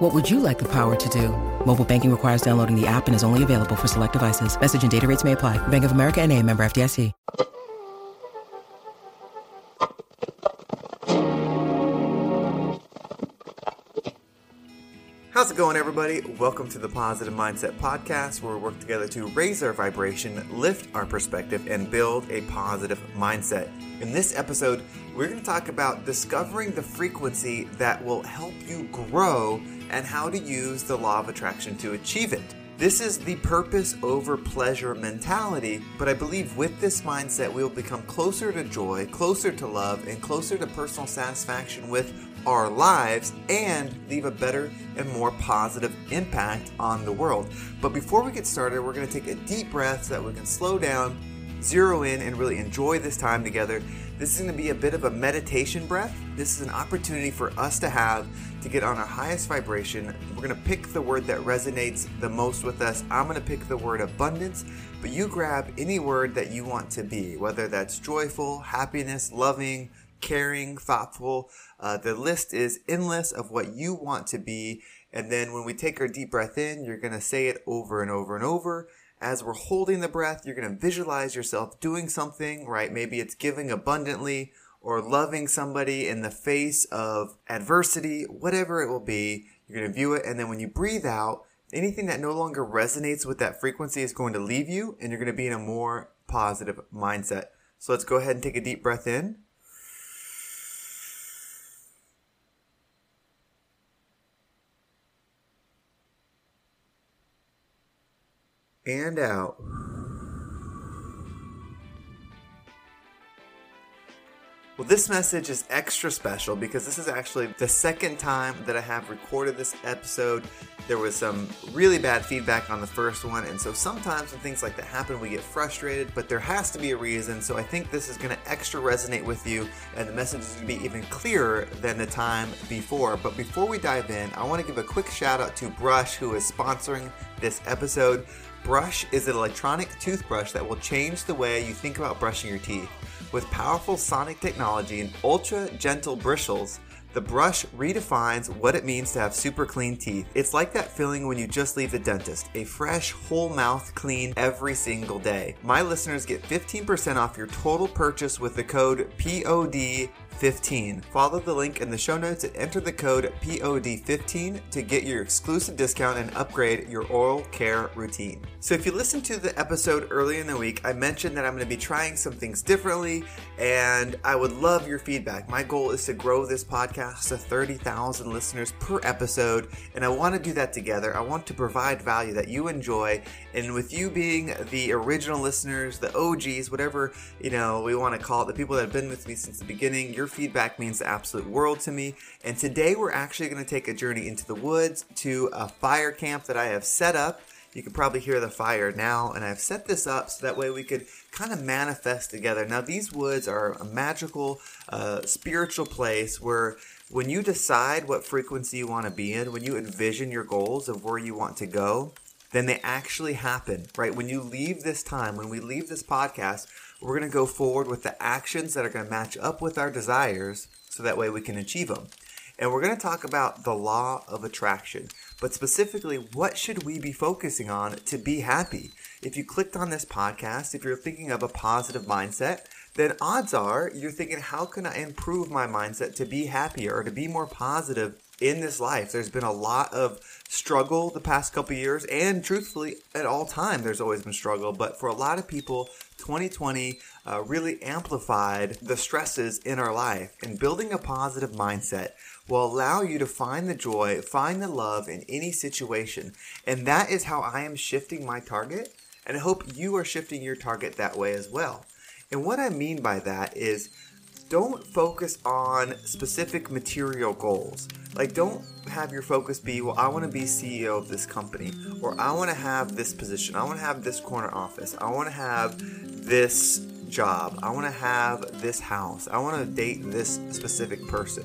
What would you like the power to do? Mobile banking requires downloading the app and is only available for select devices. Message and data rates may apply. Bank of America and a member FDIC. How's it going, everybody? Welcome to the Positive Mindset Podcast, where we work together to raise our vibration, lift our perspective, and build a positive mindset. In this episode, we're going to talk about discovering the frequency that will help you grow and how to use the law of attraction to achieve it. This is the purpose over pleasure mentality, but I believe with this mindset, we will become closer to joy, closer to love, and closer to personal satisfaction with our lives and leave a better and more positive impact on the world. But before we get started, we're going to take a deep breath so that we can slow down, zero in, and really enjoy this time together. This is going to be a bit of a meditation breath. This is an opportunity for us to have to get on our highest vibration. We're going to pick the word that resonates the most with us. I'm going to pick the word abundance, but you grab any word that you want to be, whether that's joyful, happiness, loving, caring, thoughtful. Uh, the list is endless of what you want to be. And then when we take our deep breath in, you're going to say it over and over and over as we're holding the breath, you're going to visualize yourself doing something, right? Maybe it's giving abundantly or loving somebody in the face of adversity, whatever it will be. You're going to view it. And then when you breathe out, anything that no longer resonates with that frequency is going to leave you and you're going to be in a more positive mindset. So let's go ahead and take a deep breath in. And out. Well, this message is extra special because this is actually the second time that I have recorded this episode. There was some really bad feedback on the first one, and so sometimes when things like that happen, we get frustrated, but there has to be a reason. So I think this is going to extra resonate with you, and the message is going to be even clearer than the time before. But before we dive in, I want to give a quick shout out to BRÜUSH, who is sponsoring this episode. BRÜUSH is an electronic toothbrush that will change the way you think about brushing your teeth. With powerful sonic technology and ultra gentle bristles, the brush redefines what it means to have super clean teeth. It's like that feeling when you just leave the dentist, a fresh, whole mouth clean every single day. My listeners get 15% off your total purchase with the code POD 15. Follow the link in the show notes and enter the code POD15 to get your exclusive discount and upgrade your oral care routine. So, if you listened to the episode early in the week, I mentioned that I'm going to be trying some things differently and I would love your feedback. My goal is to grow this podcast to 30,000 listeners per episode, and I want to do that together. I want to provide value that you enjoy, and with you being the original listeners, the OGs, whatever you know we want to call it, the people that have been with me since the beginning, your feedback means the absolute world to me. And today we're actually going to take a journey into the woods to a fire camp that I have set up. You can probably hear the fire now, and I've set this up so that way we could kind of manifest together. Now, these woods are a magical, uh, spiritual place where when you decide what frequency you want to be in, when you envision your goals of where you want to go, then they actually happen, right? When you leave this time, when we leave this podcast, we're going to go forward with the actions that are going to match up with our desires so that way we can achieve them. And we're going to talk about the law of attraction, but specifically, what should we be focusing on to be happy? If you clicked on this podcast, if you're thinking of a positive mindset, then odds are you're thinking, how can I improve my mindset to be happier or to be more positive in this life? There's been a lot of struggle the past couple years, and truthfully, at all time, there's always been struggle. But for a lot of people, 2020 uh, really amplified the stresses in our life, and building a positive mindset will allow you to find the joy, find the love in any situation. And that is how I am shifting my target, and I hope you are shifting your target that way as well. And what I mean by that is don't focus on specific material goals. Like, don't have your focus be, well, I want to be CEO of this company, or I want to have this position, I want to have this corner office, I want to have this job. I want to have this house. I want to date this specific person.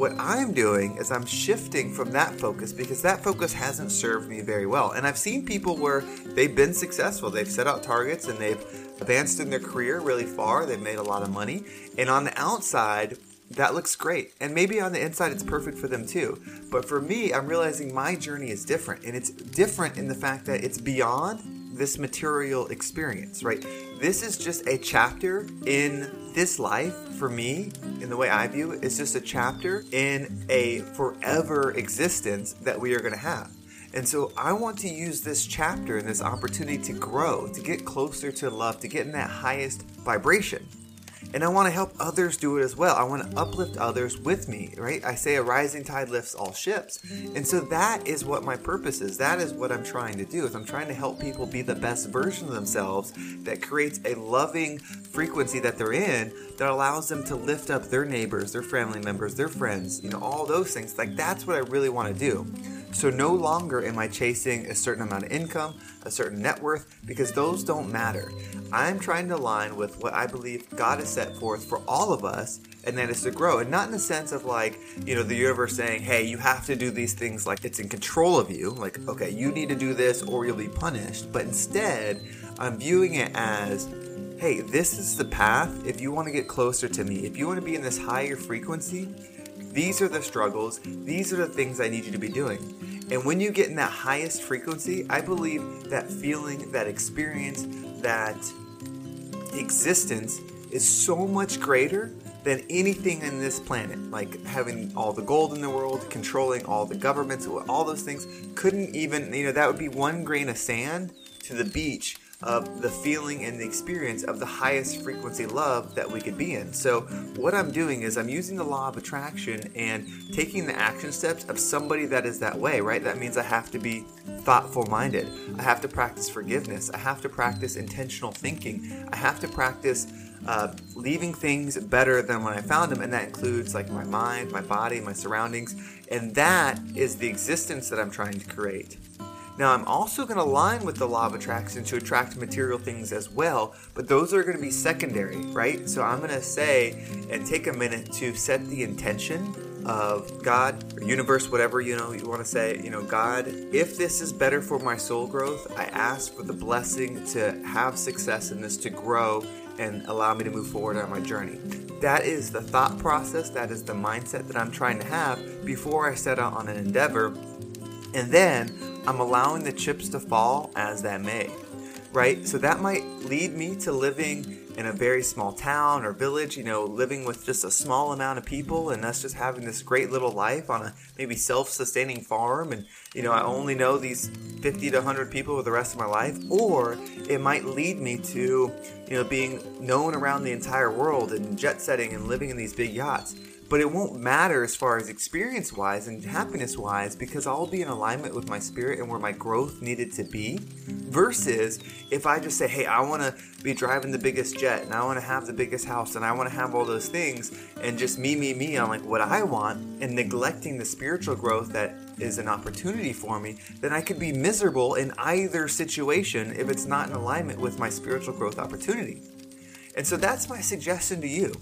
What I'm doing is I'm shifting from that focus because that focus hasn't served me very well. And I've seen people where they've been successful. They've set out targets and they've advanced in their career really far. They've made a lot of money. And on the outside, that looks great. And maybe on the inside, it's perfect for them too. But for me, I'm realizing my journey is different. And it's different in the fact that it's beyond this material experience, right? This is just a chapter in this life for me, in the way I view it, is just a chapter in a forever existence that we are going to have. And so I want to use this chapter and this opportunity to grow, to get closer to love, to get in that highest vibration and I want to help others do it as well. I want to uplift others with me, right? I say a rising tide lifts all ships. And so that is what my purpose is. That is what I'm trying to do. Is I'm trying to help people be the best version of themselves that creates a loving frequency that they're in that allows them to lift up their neighbors, their family members, their friends, you know, all those things. Like that's what I really want to do. So no longer am I chasing a certain amount of income, a certain net worth, because those don't matter. I'm trying to align with what I believe God has set forth for all of us, and that is to grow. And not in the sense of like, you know, the universe saying, hey, you have to do these things like it's in control of you, like, okay, you need to do this or you'll be punished. But instead, I'm viewing it as, hey, this is the path if you want to get closer to me, if you want to be in this higher frequency these are the struggles, these are the things I need you to be doing. And when you get in that highest frequency, I believe that feeling, that experience, that existence is so much greater than anything in this planet. Like having all the gold in the world, controlling all the governments, all those things couldn't even, you know, that would be one grain of sand to the beach of the feeling and the experience of the highest frequency love that we could be in. So, what I'm doing is I'm using the law of attraction and taking the action steps of somebody that is that way, right? That means I have to be thoughtful minded. I have to practice forgiveness. I have to practice intentional thinking. I have to practice uh, leaving things better than when I found them, and that includes like my mind, my body, my surroundings, and that is the existence that I'm trying to create. Now, I'm also going to align with the law of attraction to attract material things as well, but those are going to be secondary, right? So I'm going to say and take a minute to set the intention of God or universe, whatever you know you want to say. You know, God, if this is better for my soul growth, I ask for the blessing to have success in this, to grow and allow me to move forward on my journey. That is the thought process, that is the mindset that I'm trying to have before I set out on an endeavor. And then I'm allowing the chips to fall as that may, right? So that might lead me to living in a very small town or village, you know, living with just a small amount of people and us just having this great little life on a maybe self sustaining farm. And, you know, I only know these 50 to 100 people for the rest of my life. Or it might lead me to, you know, being known around the entire world and jet setting and living in these big yachts but it won't matter as far as experience wise and happiness wise because I'll be in alignment with my spirit and where my growth needed to be. Versus if I just say, hey, I want to be driving the biggest jet and I want to have the biggest house and I want to have all those things and just me, me, me on like what I want and neglecting the spiritual growth that is an opportunity for me, then I could be miserable in either situation if it's not in alignment with my spiritual growth opportunity. And so that's my suggestion to you.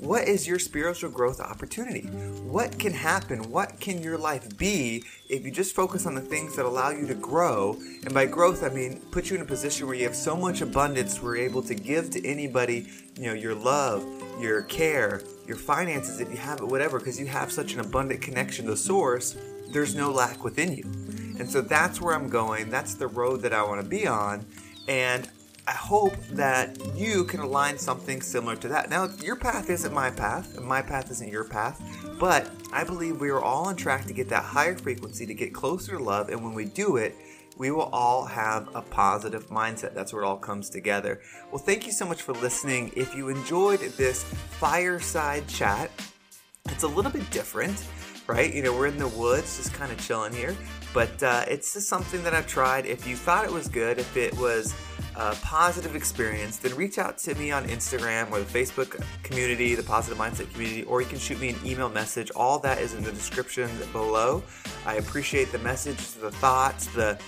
What is your spiritual growth opportunity? What can happen? What can your life be if you just focus on the things that allow you to grow? And by growth, I mean put you in a position where you have so much abundance where you're able to give to anybody, you know, your love, your care, your finances, if you have it, whatever, because you have such an abundant connection to source, there's no lack within you. And so that's where I'm going. That's the road that I want to be on. And I hope that you can align something similar to that. Now, your path isn't my path, and my path isn't your path, but I believe we are all on track to get that higher frequency, to get closer to love, and when we do it, we will all have a positive mindset. That's where it all comes together. Well, thank you so much for listening. If you enjoyed this fireside chat, it's a little bit different, right? You know, we're in the woods, just kind of chilling here, but uh, it's just something that I've tried. If you thought it was good, if it was a positive experience, then reach out to me on Instagram or the Facebook community, the Positive Mindset community, or you can shoot me an email message. All that is in the description below. I appreciate the messages, the thoughts, the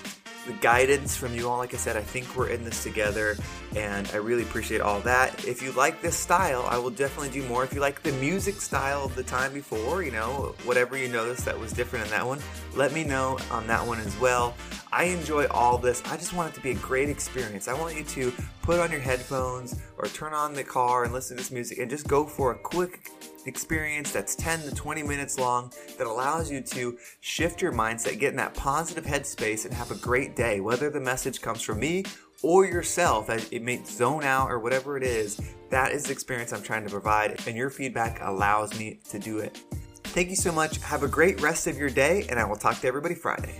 the guidance from you all. Like I said, I think we're in this together, and I really appreciate all that. If you like this style, I will definitely do more. If you like the music style of the time before, you know, whatever you noticed that was different in that one, let me know on that one as well. I enjoy all this. I just want it to be a great experience. I want you to put on your headphones or turn on the car and listen to this music and just go for a quick experience that's 10 to 20 minutes long that allows you to shift your mindset, get in that positive headspace, and have a great day. Whether the message comes from me or yourself, as it may zone out or whatever it is, that is the experience I'm trying to provide, and your feedback allows me to do it. Thank you so much. Have a great rest of your day, and I will talk to everybody Friday.